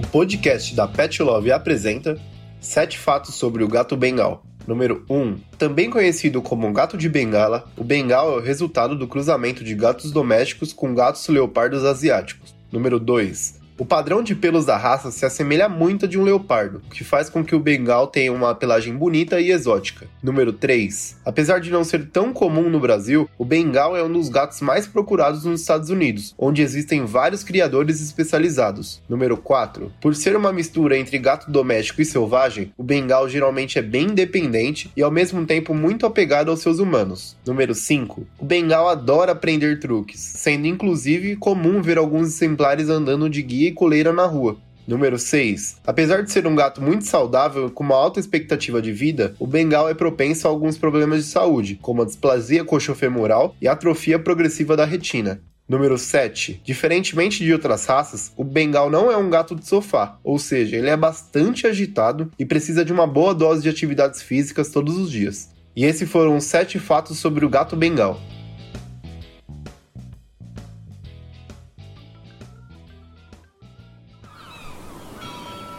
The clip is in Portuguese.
podcast da Pet Love apresenta 7 fatos sobre o gato bengal. Número 1. Também conhecido como gato de bengala, o bengal é o resultado do cruzamento de gatos domésticos com gatos leopardos asiáticos. Número 2. O padrão de pelos da raça se assemelha muito a de um leopardo, o que faz com que o bengal tenha uma pelagem bonita e exótica. Número 3. Apesar de não ser tão comum no Brasil, o bengal é um dos gatos mais procurados nos Estados Unidos, onde existem vários criadores especializados. Número 4. Por ser uma mistura entre gato doméstico e selvagem, o bengal geralmente é bem independente e ao mesmo tempo muito apegado aos seus humanos. Número 5. O bengal adora aprender truques, sendo inclusive comum ver alguns exemplares andando de guia coleira na rua. Número 6. Apesar de ser um gato muito saudável com uma alta expectativa de vida, o bengal é propenso a alguns problemas de saúde, como a displasia coxofemoral e atrofia progressiva da retina. Número 7. Diferentemente de outras raças, o bengal não é um gato de sofá, ou seja, ele é bastante agitado e precisa de uma boa dose de atividades físicas todos os dias. E esses foram os 7 fatos sobre o gato bengal.